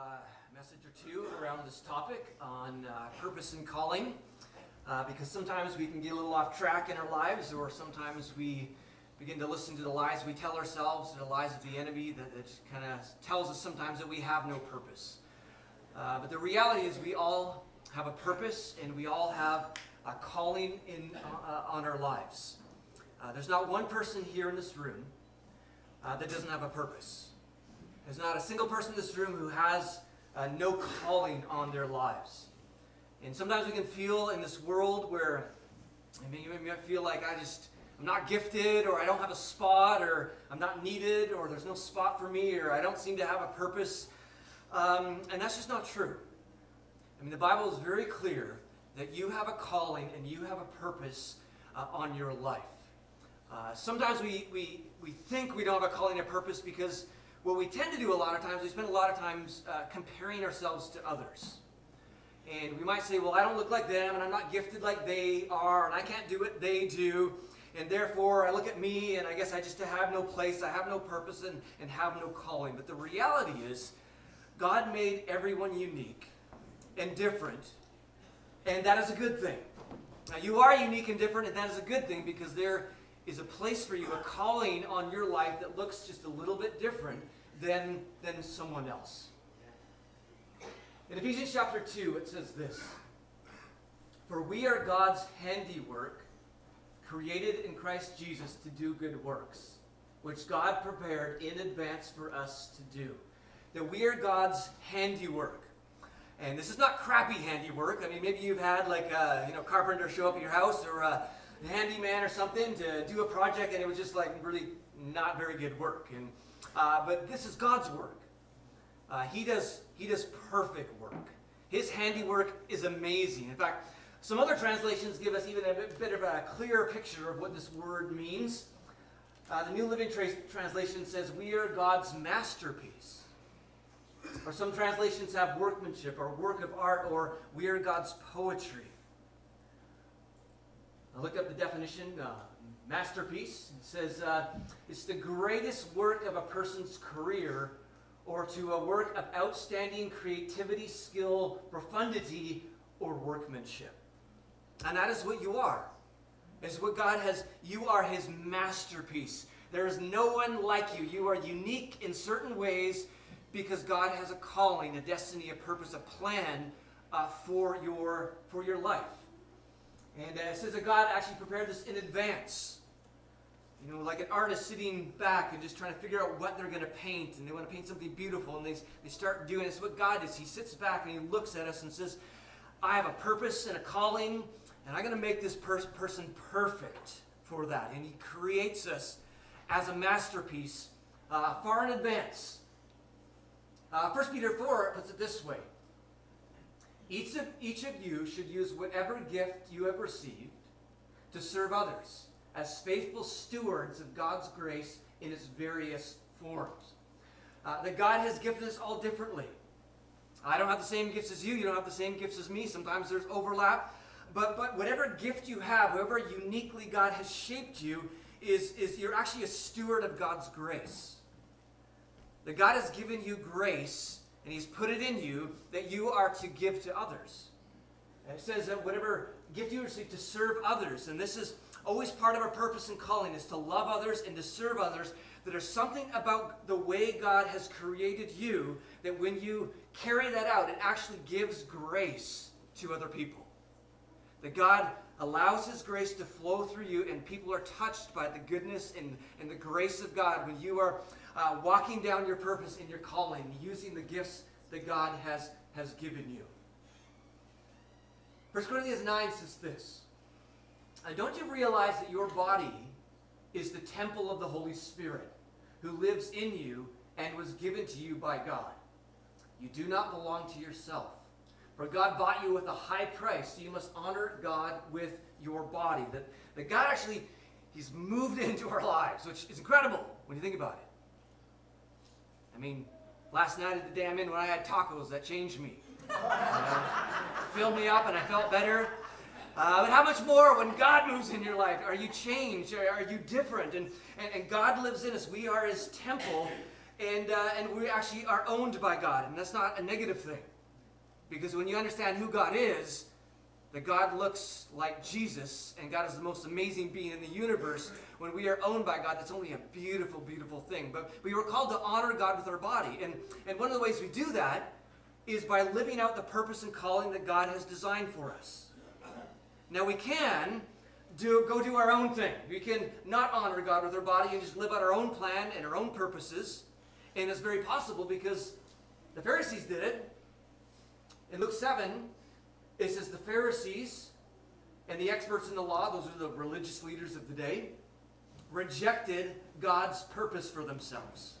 uh, message or two around this topic on uh, purpose and calling. Uh, because sometimes we can get a little off track in our lives, or sometimes we begin to listen to the lies we tell ourselves, the lies of the enemy that, that kind of tells us sometimes that we have no purpose. Uh, but the reality is, we all have a purpose and we all have a calling in, uh, on our lives. There's not one person here in this room that doesn't have a purpose. There's not a single person in this room who has uh, no calling on their lives. And sometimes we can feel in this world where I mean, you might feel like I just, I'm not gifted, or I don't have a spot, or I'm not needed, or there's no spot for me, or I don't seem to have a purpose. Um, and that's just not true. I mean, the Bible is very clear that you have a calling and you have a purpose uh, on your life. Uh, sometimes we, we, we think we don't have a calling and a purpose because what we tend to do a lot of times, we spend a lot of times uh, comparing ourselves to others. And we might say, well, I don't look like them, and I'm not gifted like they are, and I can't do what they do. And therefore, I look at me, and I guess I just have no place, I have no purpose, and, and have no calling. But the reality is, God made everyone unique and different, and that is a good thing. Now, you are unique and different, and that is a good thing because there is a place for you, a calling on your life that looks just a little bit different than, than someone else. In Ephesians chapter 2, it says this For we are God's handiwork, created in Christ Jesus to do good works, which God prepared in advance for us to do. That we are God's handiwork. And this is not crappy handiwork. I mean, maybe you've had like a you know, carpenter show up at your house or a handyman or something to do a project and it was just like really not very good work. And, uh, but this is God's work. Uh, he, does, he does perfect work. His handiwork is amazing. In fact, some other translations give us even a bit, bit of a clearer picture of what this word means. Uh, the New Living Tra Translation says, We are God's masterpiece. Or some translations have workmanship or work of art, or we are God's poetry. I looked up the definition. Uh, masterpiece. It says uh, it's the greatest work of a person's career or to a work of outstanding creativity, skill, profundity, or workmanship. And that is what you are. Is what God has, you are his masterpiece. There is no one like you. You are unique in certain ways because God has a calling, a destiny, a purpose, a plan uh, for, your, for your life. And uh, it says that God actually prepared this in advance. You know, like an artist sitting back and just trying to figure out what they're going to paint, and they want to paint something beautiful, and they, they start doing it. It's what God does. He sits back and he looks at us and says, I have a purpose and a calling, and I'm going to make this per person perfect for that. And he creates us as a masterpiece uh, far in advance. Uh, 1 Peter 4 puts it this way each of, each of you should use whatever gift you have received to serve others as faithful stewards of God's grace in its various forms. Uh, that God has gifted us all differently. I don't have the same gifts as you. You don't have the same gifts as me. Sometimes there's overlap. But, but whatever gift you have, however uniquely God has shaped you, is, is you're actually a steward of God's grace. That God has given you grace and He's put it in you that you are to give to others. And it says that whatever gift you receive to serve others, and this is always part of our purpose and calling, is to love others and to serve others. That there's something about the way God has created you that when you carry that out, it actually gives grace to other people. That God allows His grace to flow through you, and people are touched by the goodness and, and the grace of God when you are uh, walking down your purpose and your calling, using the gifts that God has, has given you. 1 Corinthians 9 says this Uh, don't you realize that your body is the temple of the Holy Spirit who lives in you and was given to you by God? You do not belong to yourself. For God bought you with a high price, so you must honor God with your body. That, that God actually, He's moved into our lives, which is incredible when you think about it. I mean, last night at the Damn Inn when I had tacos, that changed me. filled me up and I felt better. Uh, but how much more when God moves in your life? Are you changed? Are, are you different? And, and, and God lives in us. We are His temple. and, uh, and we actually are owned by God, and that's not a negative thing. Because when you understand who God is, that God looks like Jesus, and God is the most amazing being in the universe, when we are owned by God, that's only a beautiful, beautiful thing. But we were called to honor God with our body. And, and one of the ways we do that is by living out the purpose and calling that God has designed for us. Now we can do, go do our own thing. We can not honor God with our body and just live out our own plan and our own purposes. And it's very possible because the Pharisees did it. In Luke 7, it says the Pharisees and the experts in the law, those are the religious leaders of the day, rejected God's purpose for themselves.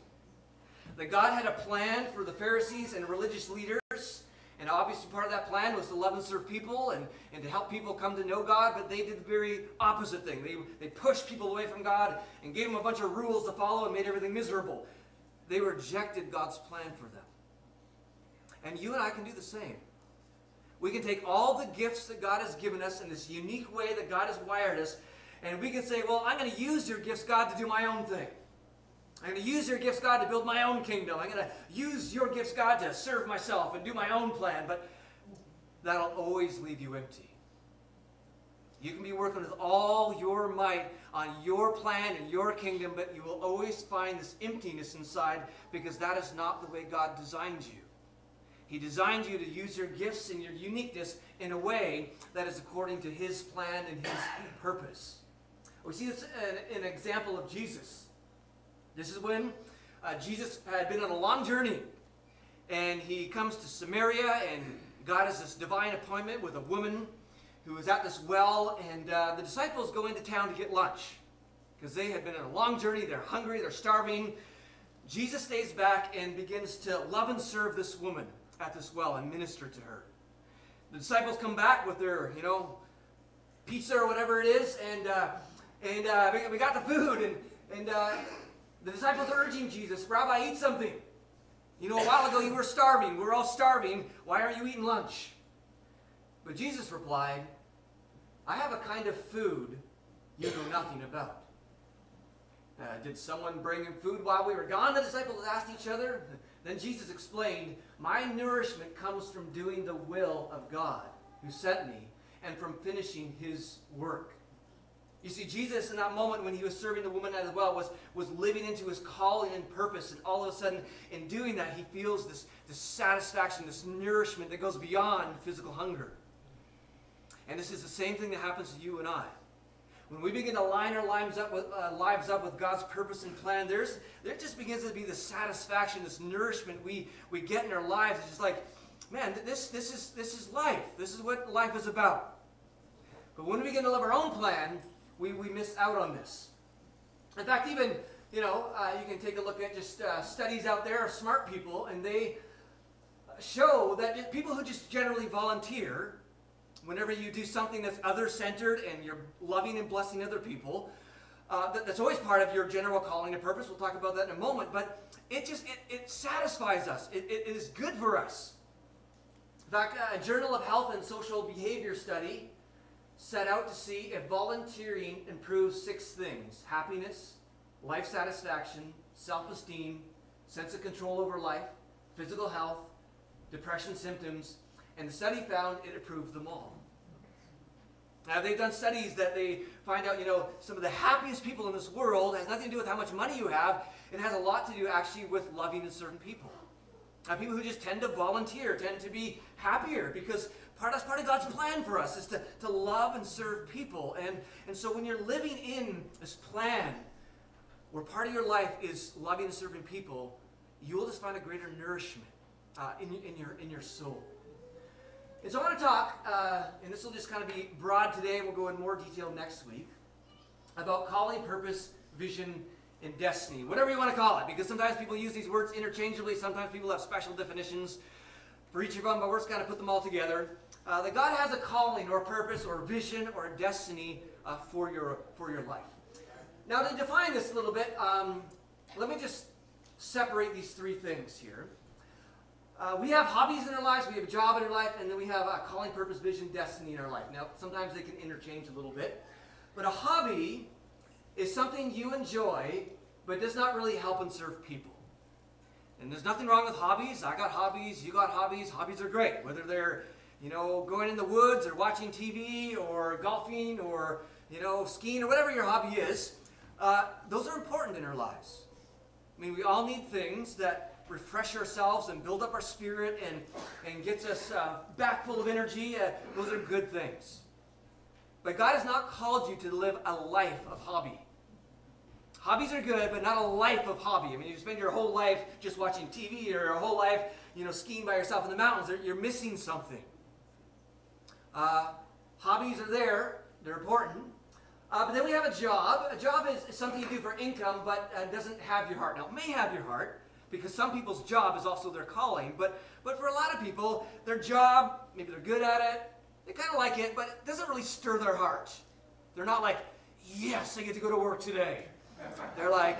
That God had a plan for the Pharisees and religious leaders, and obviously part of that plan was to love and serve people and, and to help people come to know God, but they did the very opposite thing. They, they pushed people away from God and gave them a bunch of rules to follow and made everything miserable. They rejected God's plan for them. And you and I can do the same. We can take all the gifts that God has given us in this unique way that God has wired us, and we can say, Well, I'm going to use your gifts, God, to do my own thing. I'm going to use your gifts, God, to build my own kingdom. I'm going to use your gifts, God, to serve myself and do my own plan. But that'll always leave you empty. You can be working with all your might on your plan and your kingdom, but you will always find this emptiness inside because that is not the way God designed you. He designed you to use your gifts and your uniqueness in a way that is according to His plan and His purpose. We see this an, an example of Jesus. This is when uh, Jesus had been on a long journey and he comes to Samaria and God has this divine appointment with a woman who is at this well and uh, the disciples go into town to get lunch because they had been on a long journey, they're hungry, they're starving. Jesus stays back and begins to love and serve this woman at this well and minister to her. The disciples come back with their, you know, pizza or whatever it is, and uh, and uh, we, got the food, and and uh, the disciples are urging Jesus, Rabbi, eat something. You know, a while ago you were starving. We are all starving. Why aren't you eating lunch? But Jesus replied, I have a kind of food you know nothing about. Uh, did someone bring him food while we were gone? The disciples asked each other. Then Jesus explained, My nourishment comes from doing the will of God who sent me and from finishing his work. You see, Jesus in that moment when he was serving the woman at the well was, was living into his calling and purpose. And all of a sudden, in doing that, he feels this, this satisfaction, this nourishment that goes beyond physical hunger. And this is the same thing that happens to you and I. When we begin to line our lives up with, uh, lives up with God's purpose and plan, there's, there just begins to be this satisfaction, this nourishment we, we get in our lives. It's just like, man, this, this, is, this is life. This is what life is about. But when we begin to live our own plan, we, we miss out on this. In fact, even, you know, uh, you can take a look at just uh, studies out there of smart people, and they show that people who just generally volunteer, whenever you do something that's other-centered and you're loving and blessing other people, uh, that, that's always part of your general calling and purpose. We'll talk about that in a moment. But it just, it, it satisfies us. It, it is good for us. In fact, a Journal of Health and Social Behavior study set out to see if volunteering improves six things happiness, life satisfaction, self esteem, sense of control over life, physical health, depression symptoms, and the study found it improved them all. Now, they've done studies that they find out, you know, some of the happiest people in this world has nothing to do with how much money you have. It has a lot to do actually with loving serving people. Now, people who just tend to volunteer tend to be happier because Part, that's part of God's plan for us, is to, to love and serve people. And, and so when you're living in this plan, where part of your life is loving and serving people, you will just find a greater nourishment uh, in, in, your, in your soul. And so I want to talk, uh, and this will just kind of be broad today, we'll go in more detail next week, about calling, purpose, vision, and destiny. Whatever you want to call it, because sometimes people use these words interchangeably, sometimes people have special definitions for each of them, but we're just going to put them all together uh, that God has a calling or a purpose or a vision or a destiny uh, for, your, for your life. Now, to define this a little bit, um, let me just separate these three things here. Uh, we have hobbies in our lives, we have a job in our life, and then we have a calling, purpose, vision, destiny in our life. Now, sometimes they can interchange a little bit. But a hobby is something you enjoy, but does not really help and serve people. And there's nothing wrong with hobbies. I got hobbies, you got hobbies. Hobbies are great, whether they're, you know, going in the woods or watching TV or golfing or, you know, skiing or whatever your hobby is. Uh, those are important in our lives. I mean, we all need things that refresh ourselves and build up our spirit and, and gets us uh, back full of energy. Uh, those are good things. But God has not called you to live a life of hobby. Hobbies are good, but not a life of hobby. I mean, you spend your whole life just watching TV or your whole life, you know, skiing by yourself in the mountains. You're missing something. Uh, hobbies are there. They're important. Uh, but then we have a job. A job is, something you do for income, but uh, doesn't have your heart. Now, it may have your heart, because some people's job is also their calling. But, but for a lot of people, their job, maybe they're good at it, they kind of like it, but it doesn't really stir their heart. They're not like, yes, I get to go to work today. They're like,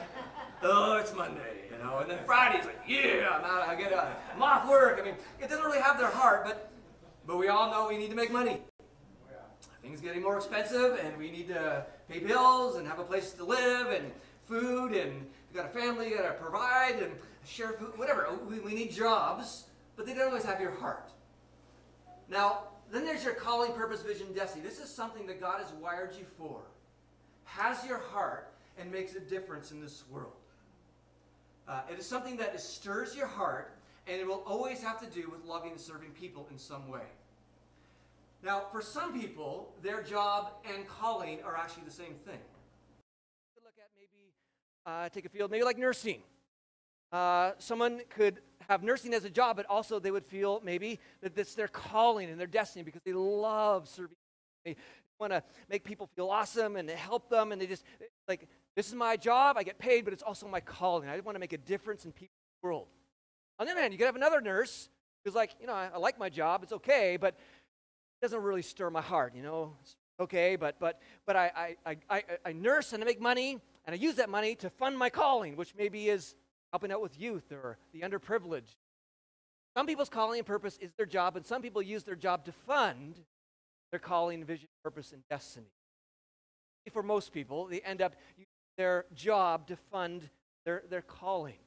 oh, it's Monday, you know, and then Friday's like, yeah, I'm out, I get, uh, I'm off work. I mean, it doesn't really have their heart, but, but we all know we need to make money. Things getting more expensive, and we need to pay bills and have a place to live and food, and you got a family you got to provide and share food, whatever. We, we need jobs, but they don't always have your heart. Now, then there's your calling, purpose, vision, destiny. This is something that God has wired you for. Has your heart and makes a difference in this world. Uh, it is something that stirs your heart, and it will always have to do with loving and serving people in some way. Now, for some people, their job and calling are actually the same thing. Look at maybe uh, take a field, maybe like nursing. Uh, someone could have nursing as a job, but also they would feel maybe that this their calling and their destiny because they love serving. They want to make people feel awesome and help them, and they just like this is my job. I get paid, but it's also my calling. I want to make a difference in people's world. On the other hand, you could have another nurse who's like, you know, I, I like my job. It's okay, but it doesn't really stir my heart. You know, it's okay, but but but I I I, I nurse and I make money, and I use that money to fund my calling, which maybe is helping out with youth or the underprivileged. Some people's calling and purpose is their job, and some people use their job to fund their calling, vision, purpose, and destiny. For most people, they end up using their job to fund their, their calling.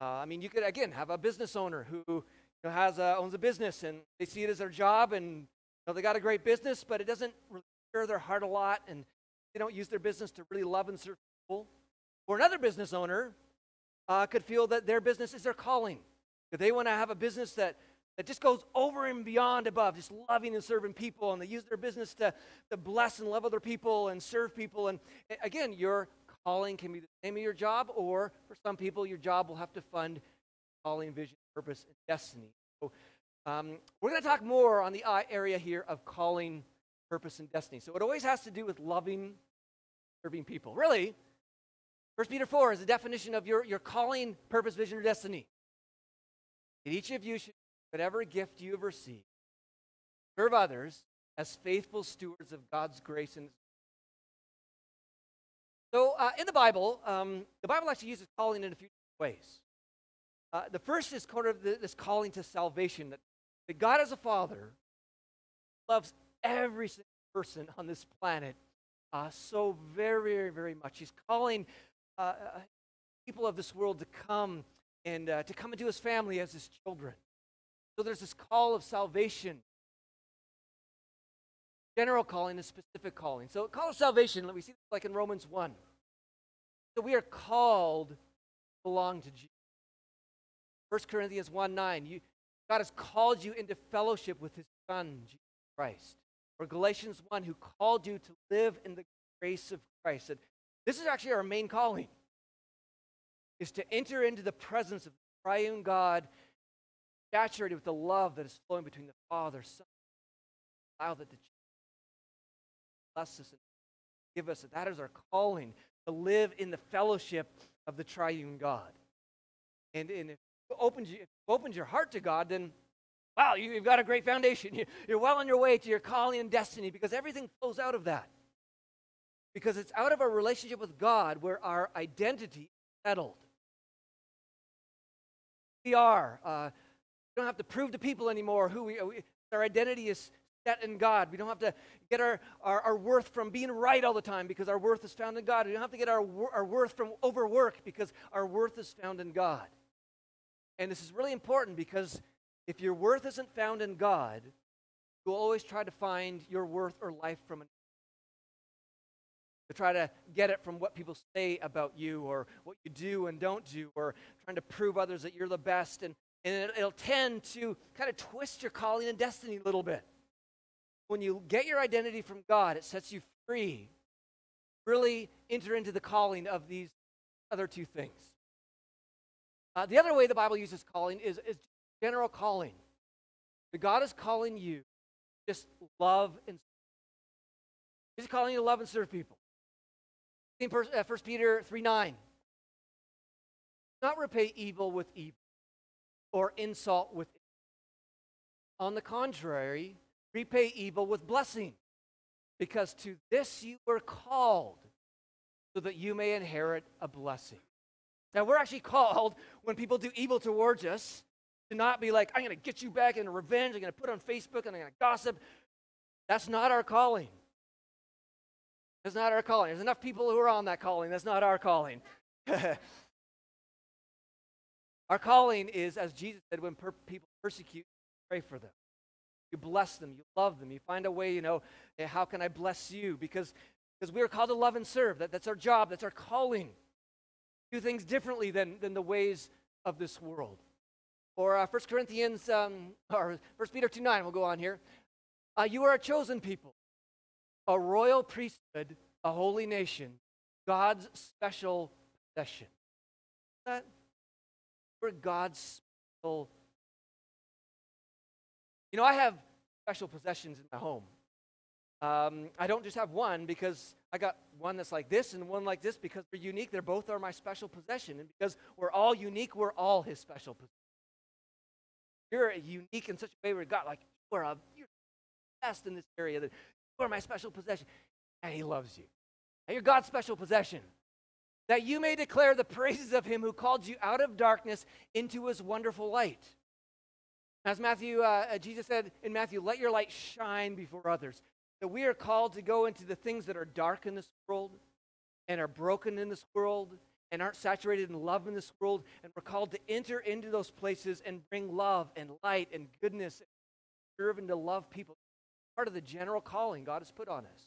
Uh, I mean, you could, again, have a business owner who you know, has a, owns a business and they see it as their job and you know, they got a great business, but it doesn't really stir their heart a lot and they don't use their business to really love and serve people. Or another business owner uh, could feel that their business is their calling. They want to have a business that, that just goes over and beyond above, just loving and serving people, and they use their business to, to bless and love other people and serve people. And again, your calling can be the name of your job, or for some people, your job will have to fund calling, vision, purpose, and destiny. So um, we're going to talk more on the area here of calling, purpose, and destiny. So it always has to do with loving, serving people. Really, 1 Peter 4 is the definition of your, your calling, purpose, vision, or destiny. That each of you should, whatever gift you have received, serve others as faithful stewards of God's grace and so uh, in the Bible, um, the Bible actually uses calling in a few ways. Uh, the first is kind of the, this calling to salvation that, that God as a father loves every single person on this planet uh, so very, very, very much. He's calling uh, uh, people of this world to come and uh, to come into his family as his children. So there's this call of salvation. General calling and specific calling. So call of salvation, we see like in Romans 1. So we are called to belong to Jesus. 1 Corinthians 1 9, you, God has called you into fellowship with his Son, Jesus Christ. Or Galatians 1, who called you to live in the grace of Christ. And this is actually our main calling, is to enter into the presence of the triune God, saturated with the love that is flowing between the Father, Son, allow that the bless us and give us. that. That is our calling, to live in the fellowship of the triune God. And, and if you open, if you your heart to God, then wow, you, have got a great foundation. You're well on your way to your calling and destiny because everything flows out of that. Because it's out of our relationship with God where our identity is settled. We are. Uh, we don't have to prove to people anymore who we are. Our identity is set in God. We don't have to get our, our, our, worth from being right all the time because our worth is found in God. We don't have to get our, our worth from overwork because our worth is found in God. And this is really important because if your worth isn't found in God, you'll always try to find your worth or life from an to try to get it from what people say about you or what you do and don't do or trying to prove others that you're the best and, and it, it'll tend to kind of twist your calling and destiny a little bit. When you get your identity from god it sets you free. Really enter into the calling of these other two things. Uh, the other way the bible uses calling is, is general calling. That god is calling you just love and he's calling you to love and serve people. In 1 uh, Peter 3 9. Not repay evil with evil or insult with. On the contrary, repay evil with blessing, because to this you were called, so that you may inherit a blessing. Now, we're actually called when people do evil towards us to not be like, I'm going to get you back in revenge, I'm going to put on Facebook, and I'm going to gossip. That's not our calling. That's not our calling. There's enough people who are on that calling. That's not our calling. our calling is, as Jesus said, when per- people persecute, pray for them. You bless them. You love them. You find a way, you know, hey, how can I bless you? Because because we are called to love and serve. That, that's our job. That's our calling. Do things differently than, than the ways of this world. Or uh, 1 Corinthians, um, or 1 Peter 2 9, we'll go on here. Uh, you are a chosen people, a royal priesthood, a holy nation, God's special possession. That we're God's special. You know, I have special possessions in my home. Um, I don't just have one because I got one that's like this and one like this because they're unique. They're both are my special possession, and because we're all unique, we're all His special possession. You're unique in such a way where God, like, you're a you're best in this area. That you are my special possession. And he loves you. And you're God's special possession. That you may declare the praises of him who called you out of darkness into his wonderful light. As Matthew, uh, uh, Jesus said in Matthew, let your light shine before others. That we are called to go into the things that are dark in this world and are broken in this world and aren't saturated in love in this world. And we're called to enter into those places and bring love and light and goodness, and serve and to love people part of the general calling God has put on us.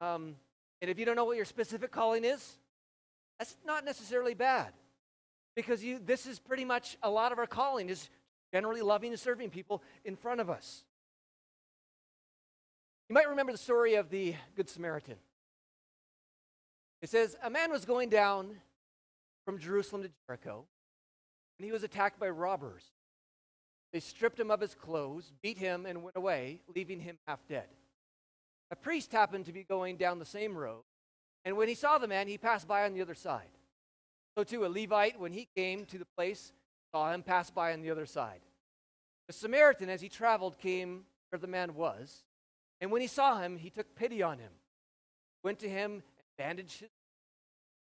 Um, and if you don't know what your specific calling is, that's not necessarily bad. Because you, this is pretty much a lot of our calling is generally loving and serving people in front of us. You might remember the story of the Good Samaritan. It says, A man was going down from Jerusalem to Jericho, and he was attacked by robbers. They stripped him of his clothes, beat him, and went away, leaving him half dead. A priest happened to be going down the same road, and when he saw the man, he passed by on the other side. So, too, a Levite, when he came to the place, saw him pass by on the other side. The Samaritan, as he traveled, came where the man was, and when he saw him, he took pity on him, went to him and bandaged his,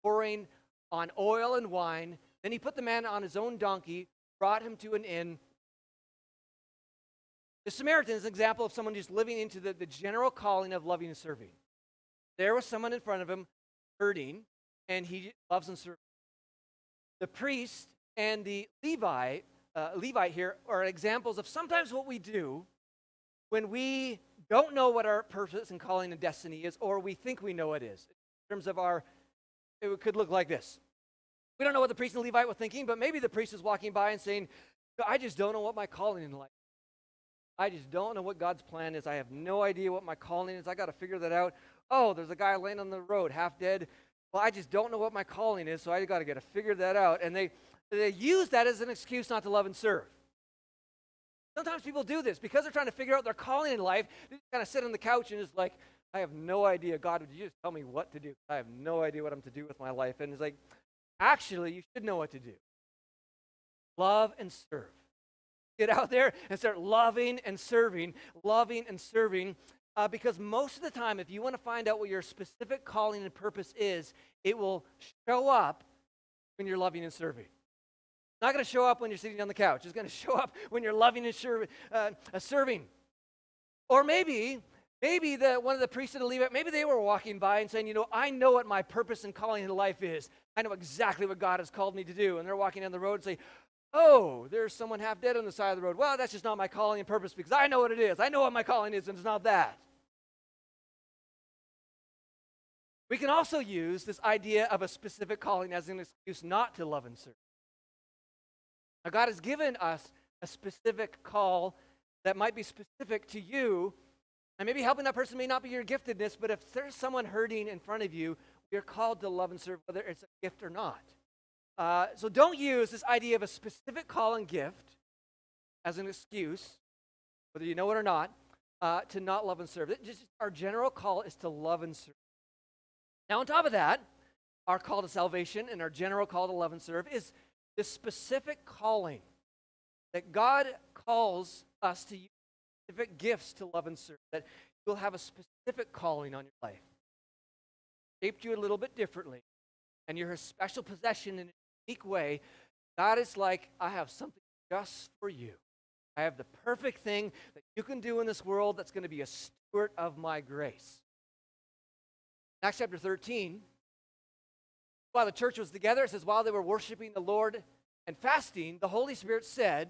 pouring on oil and wine. Then he put the man on his own donkey, brought him to an inn the Samaritan is an example of someone just living into the, the general calling of loving and serving. There was someone in front of him hurting, and he loves and serves. The priest and the Levi, uh, Levite here are examples of sometimes what we do when we don't know what our purpose and calling and destiny is, or we think we know it is. In terms of our, it could look like this. We don't know what the priest and Levite were thinking, but maybe the priest is walking by and saying, I just don't know what my calling in life I just don't know what God's plan is. I have no idea what my calling is. I got to figure that out. Oh, there's a guy laying on the road, half dead. Well, I just don't know what my calling is, so I got to get to figure that out. And they, they use that as an excuse not to love and serve. Sometimes people do this because they're trying to figure out their calling in life. They kind of sit on the couch and just like, I have no idea. God, would you just tell me what to do? I have no idea what I'm to do with my life. And it's like, actually, you should know what to do. Love and serve. Get out there and start loving and serving, loving and serving. Uh, because most of the time, if you want to find out what your specific calling and purpose is, it will show up when you're loving and serving. It's not going to show up when you're sitting on the couch. It's going to show up when you're loving and serv- uh, uh, serving. Or maybe Maybe the, one of the priests of the Levite, maybe they were walking by and saying, you know, I know what my purpose and calling in life is. I know exactly what God has called me to do. And they're walking down the road and say, oh, there's someone half dead on the side of the road. Well, that's just not my calling and purpose because I know what it is. I know what my calling is, and it's not that. We can also use this idea of a specific calling as an excuse not to love and serve. Now, God has given us a specific call that might be specific to you, and maybe helping that person may not be your giftedness, but if there's someone hurting in front of you, you're called to love and serve, whether it's a gift or not. Uh, so don't use this idea of a specific call and gift as an excuse, whether you know it or not, uh, to not love and serve. It just, our general call is to love and serve. Now, on top of that, our call to salvation and our general call to love and serve is this specific calling that God calls us to use specific gifts to love and serve, that you'll have a specific calling on your life. Shaped you a little bit differently, and you're a special possession in a unique way. God is like, I have something just for you. I have the perfect thing that you can do in this world that's going to be a steward of my grace. Acts chapter 13, while the church was together, it says, while they were worshiping the Lord and fasting, the Holy Spirit said,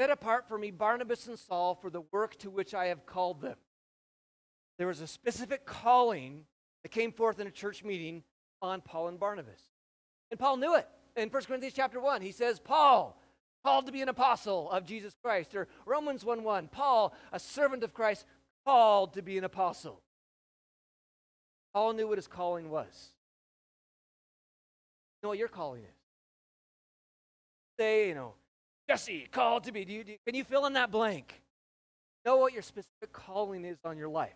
Set apart for me Barnabas and Saul for the work to which I have called them. There was a specific calling that came forth in a church meeting on Paul and Barnabas. And Paul knew it. In 1 Corinthians chapter 1, he says, Paul, called to be an apostle of Jesus Christ. Or Romans 1 1, Paul, a servant of Christ, called to be an apostle. Paul knew what his calling was. You know what your calling is. Say, you know, Jesse, called to be. Do you, do, can you fill in that blank? Know what your specific calling is on your life.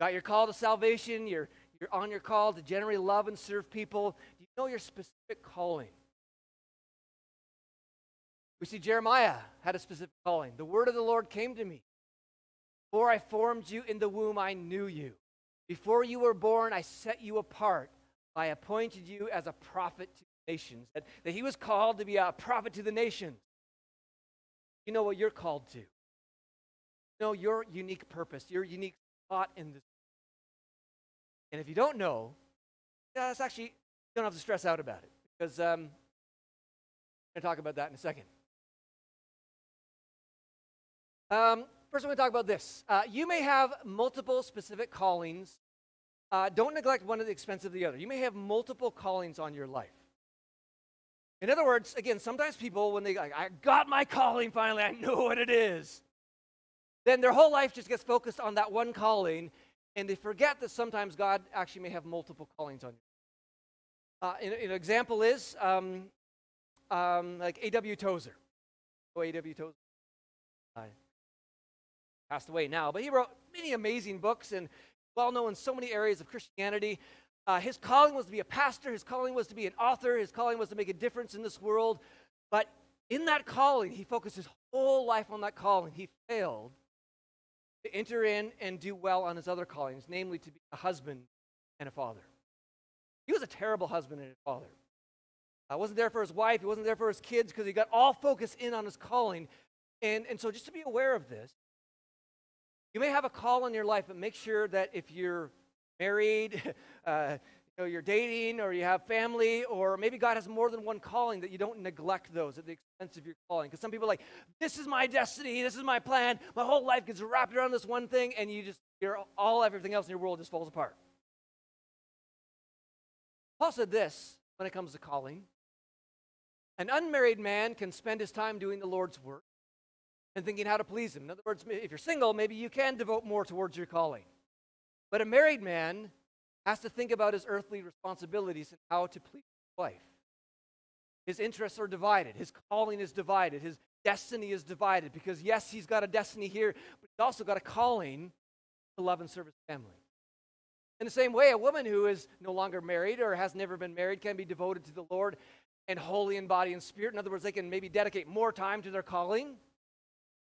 Got your call to salvation, you're, you're on your call to generally love and serve people. Know your specific calling? We see Jeremiah had a specific calling. The word of the Lord came to me. Before I formed you in the womb, I knew you. Before you were born, I set you apart. I appointed you as a prophet to the nations. That, that he was called to be a prophet to the nations. You know what you're called to. You know your unique purpose, your unique spot in this. And if you don't know, that's actually, don't have to stress out about it. Because um, I'm going to talk about that in a second. Um, First, I'm going to talk about this. Uh, you may have multiple specific callings. Uh, don't neglect one at the expense of the other. You may have multiple callings on your life. In other words, again, sometimes people, when they like, I got my calling finally, I know what it is, then their whole life just gets focused on that one calling, and they forget that sometimes God actually may have multiple callings on you. Uh, an, an, example is um, um, like A.W. Tozer. Oh, A.W. Tozer passed away now, but he wrote many amazing books and well known in so many areas of Christianity. Uh, his calling was to be a pastor, his calling was to be an author, his calling was to make a difference in this world. But in that calling, he focused his whole life on that calling. He failed to enter in and do well on his other callings, namely to be a husband and a father. He was a terrible husband and father. I wasn't there for his wife, he wasn't there for his kids because he got all focused in on his calling. And, and so just to be aware of this, you may have a call in your life, but make sure that if you're married, uh, you know, you're dating, or you have family, or maybe God has more than one calling, that you don't neglect those at the expense of your calling. Because some people are like, this is my destiny, this is my plan, my whole life gets wrapped around this one thing, and you just, you're all, everything else in your world just falls apart. Paul said this when it comes to calling An unmarried man can spend his time doing the Lord's work and thinking how to please him. In other words, if you're single, maybe you can devote more towards your calling. But a married man has to think about his earthly responsibilities and how to please his wife. His interests are divided, his calling is divided, his destiny is divided because, yes, he's got a destiny here, but he's also got a calling to love and serve his family. In the same way, a woman who is no longer married or has never been married can be devoted to the Lord and holy in body and spirit. In other words, they can maybe dedicate more time to their calling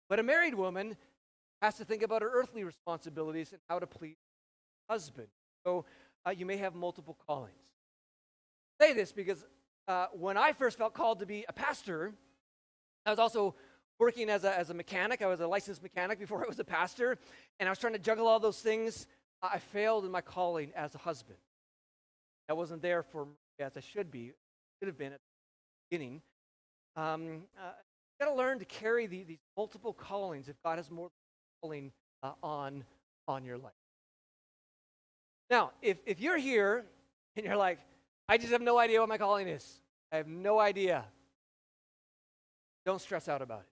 but a married woman has to think about her earthly responsibilities and how to please her husband. So uh, you may have multiple callings. I say this because uh, when I first felt called to be a pastor, I was also working as a, as a mechanic. I was a licensed mechanic before I was a pastor, and I was trying to juggle all those things. I failed in my calling as a husband. I wasn't there for as I should be, should have been at the beginning. Um, uh, you got to learn to carry the, these multiple callings if God has more calling uh, on on your life. Now, if if you're here and you're like, I just have no idea what my calling is. I have no idea. Don't stress out about it.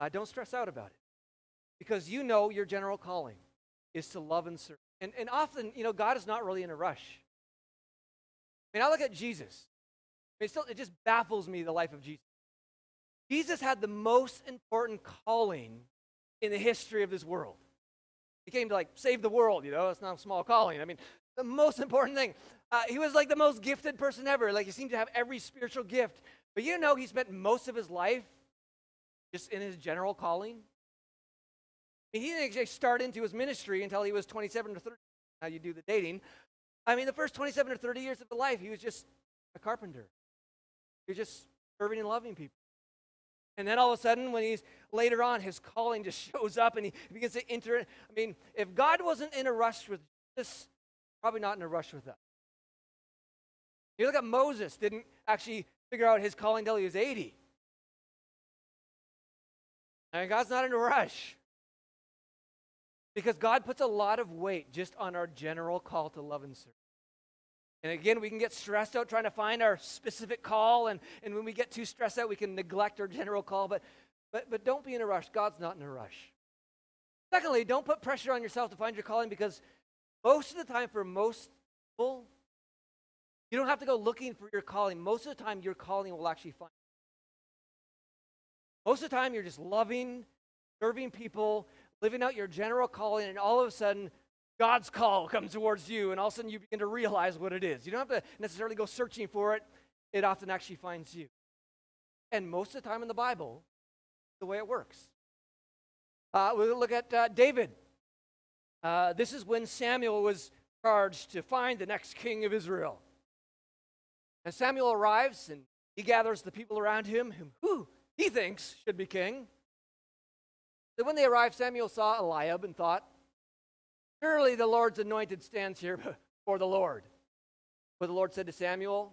Uh, don't stress out about it because you know your general calling is to love and serve. And, and often, you know, God is not really in a rush. I mean, I look at Jesus. I mean, it, still, it just baffles me the life of Jesus. Jesus had the most important calling in the history of this world. He came to like save the world, you know, it's not a small calling. I mean, the most important thing. Uh, he was like the most gifted person ever. Like he seemed to have every spiritual gift. But you know, he spent most of his life just in his general calling. He didn't actually start into his ministry until he was 27 or 30. How you do the dating. I mean, the first 27 or 30 years of his life, he was just a carpenter. He was just serving and loving people. And then all of a sudden, when he's later on, his calling just shows up and he begins to enter. I mean, if God wasn't in a rush with this, probably not in a rush with us. You look at Moses, didn't actually figure out his calling until he was 80. And God's not in a rush. Because God puts a lot of weight just on our general call to love and serve. And again, we can get stressed out trying to find our specific call, and, and when we get too stressed out, we can neglect our general call. But, but, but don't be in a rush. God's not in a rush. Secondly, don't put pressure on yourself to find your calling because most of the time, for most people, you don't have to go looking for your calling. Most of the time, your calling will actually find you. Most of the time, you're just loving, serving people, living out your general calling, and all of a sudden, God's call comes towards you, and all of a sudden you begin to realize what it is. You don't have to necessarily go searching for it, it often actually finds you. And most of the time in the Bible, the way it works. Uh, we'll look at uh, David. Uh, this is when Samuel was charged to find the next king of Israel. And Samuel arrives and he gathers the people around him who he thinks should be king. So when they arrived, Samuel saw Eliab and thought, Surely the Lord's anointed stands here before the Lord. But the Lord said to Samuel,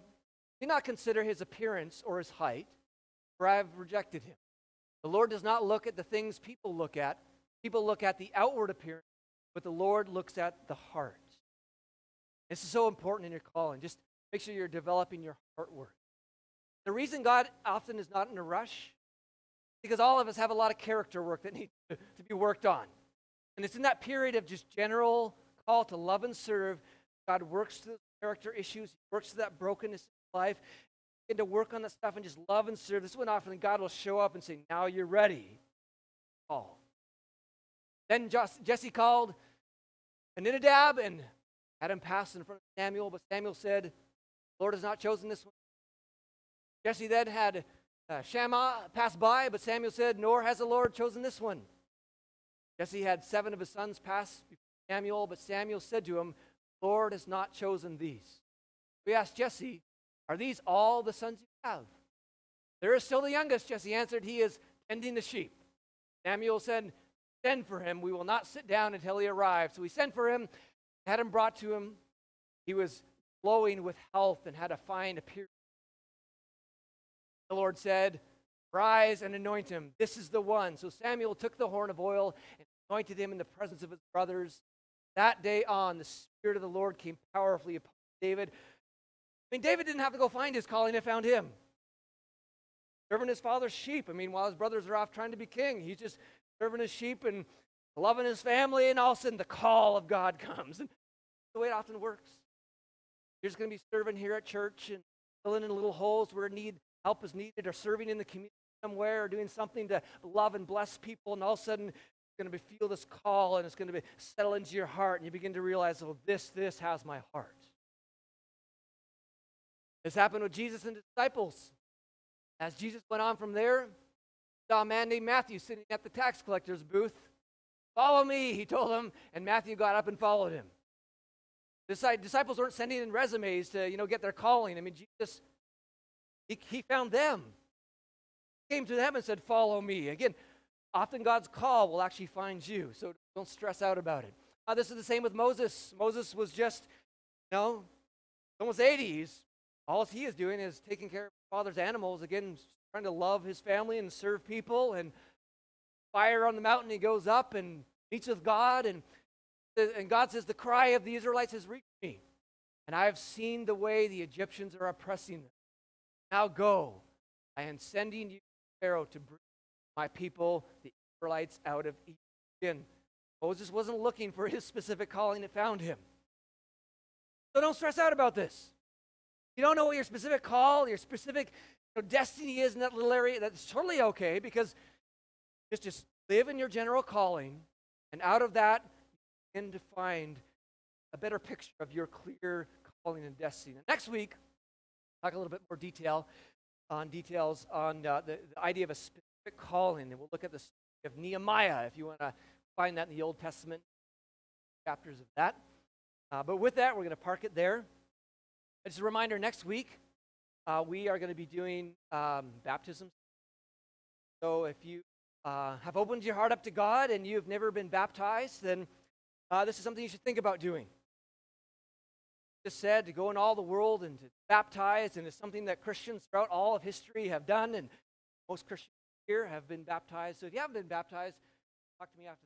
Do not consider his appearance or his height, for I have rejected him. The Lord does not look at the things people look at. People look at the outward appearance, but the Lord looks at the heart. This is so important in your calling. Just make sure you're developing your heart work. The reason God often is not in a rush, because all of us have a lot of character work that needs to, to be worked on. And it's in that period of just general call to love and serve. God works through character issues, works through that brokenness in life, and to work on that stuff and just love and serve. This is when often God will show up and say, Now you're ready. Call. Then Jesse called Abinadab and had him pass in front of Samuel, but Samuel said, Lord has not chosen this one. Jesse then had uh, Shammah pass by, but Samuel said, Nor has the Lord chosen this one. Jesse had seven of his sons pass before Samuel, but Samuel said to him, Lord has not chosen these. We asked Jesse, Are these all the sons you have? There is still the youngest, Jesse answered. He is tending the sheep. Samuel said, Send for him. We will not sit down until he arrives. So we sent for him, had him brought to him. He was glowing with health and had a fine appearance. The Lord said, Rise and anoint him. This is the one. So Samuel took the horn of oil and anointed him in the presence of his brothers. That day on, the Spirit of the Lord came powerfully upon David. I mean, David didn't have to go find his calling, it found him. Serving his father's sheep. I mean, while his brothers are off trying to be king, he's just serving his sheep and loving his family, and all of a sudden the call of God comes. And the way it often works. You're just going to be serving here at church and filling in little holes where need help is needed, or serving in the community somewhere, or doing something to love and bless people, and all of a sudden you're going to be, feel this call and it's going to be settle into your heart and you begin to realize, oh, this, this has my heart. This happened with Jesus and disciples. As Jesus went on from there, saw a man named Matthew sitting at the tax collector's booth. Follow me, he told him, and Matthew got up and followed him. The disciples weren't sending in resumes to, you know, get their calling. I mean, Jesus, he, he found them. He came to them and said, Follow me. Again, often God's call will actually find you, so don't stress out about it. Uh, this is the same with Moses. Moses was just, you know, almost 80s. All he is doing is taking care of his father's animals, again, trying to love his family and serve people. And fire on the mountain, he goes up and meets with God. And, and God says, The cry of the Israelites has reached me. And I have seen the way the Egyptians are oppressing them. Now go. I am sending you, Pharaoh, to bring my people, the Israelites, out of Egypt. Moses wasn't looking for his specific calling, it found him. So don't stress out about this. You don't know what your specific call, your specific you know, destiny is in that little area. That's totally okay because just just live in your general calling, and out of that, you begin to find a better picture of your clear calling and destiny. And next week, talk a little bit more detail on details on uh, the, the idea of a specific calling, and we'll look at the story of Nehemiah if you want to find that in the Old Testament chapters of that. Uh, but with that, we're going to park it there. Just a reminder next week, uh, we are going to be doing um, baptisms. So if you uh, have opened your heart up to God and you've never been baptized, then uh, this is something you should think about doing. Just said to go in all the world and to baptize, and it's something that Christians throughout all of history have done, and most Christians here have been baptized. So if you haven't been baptized, talk to me after.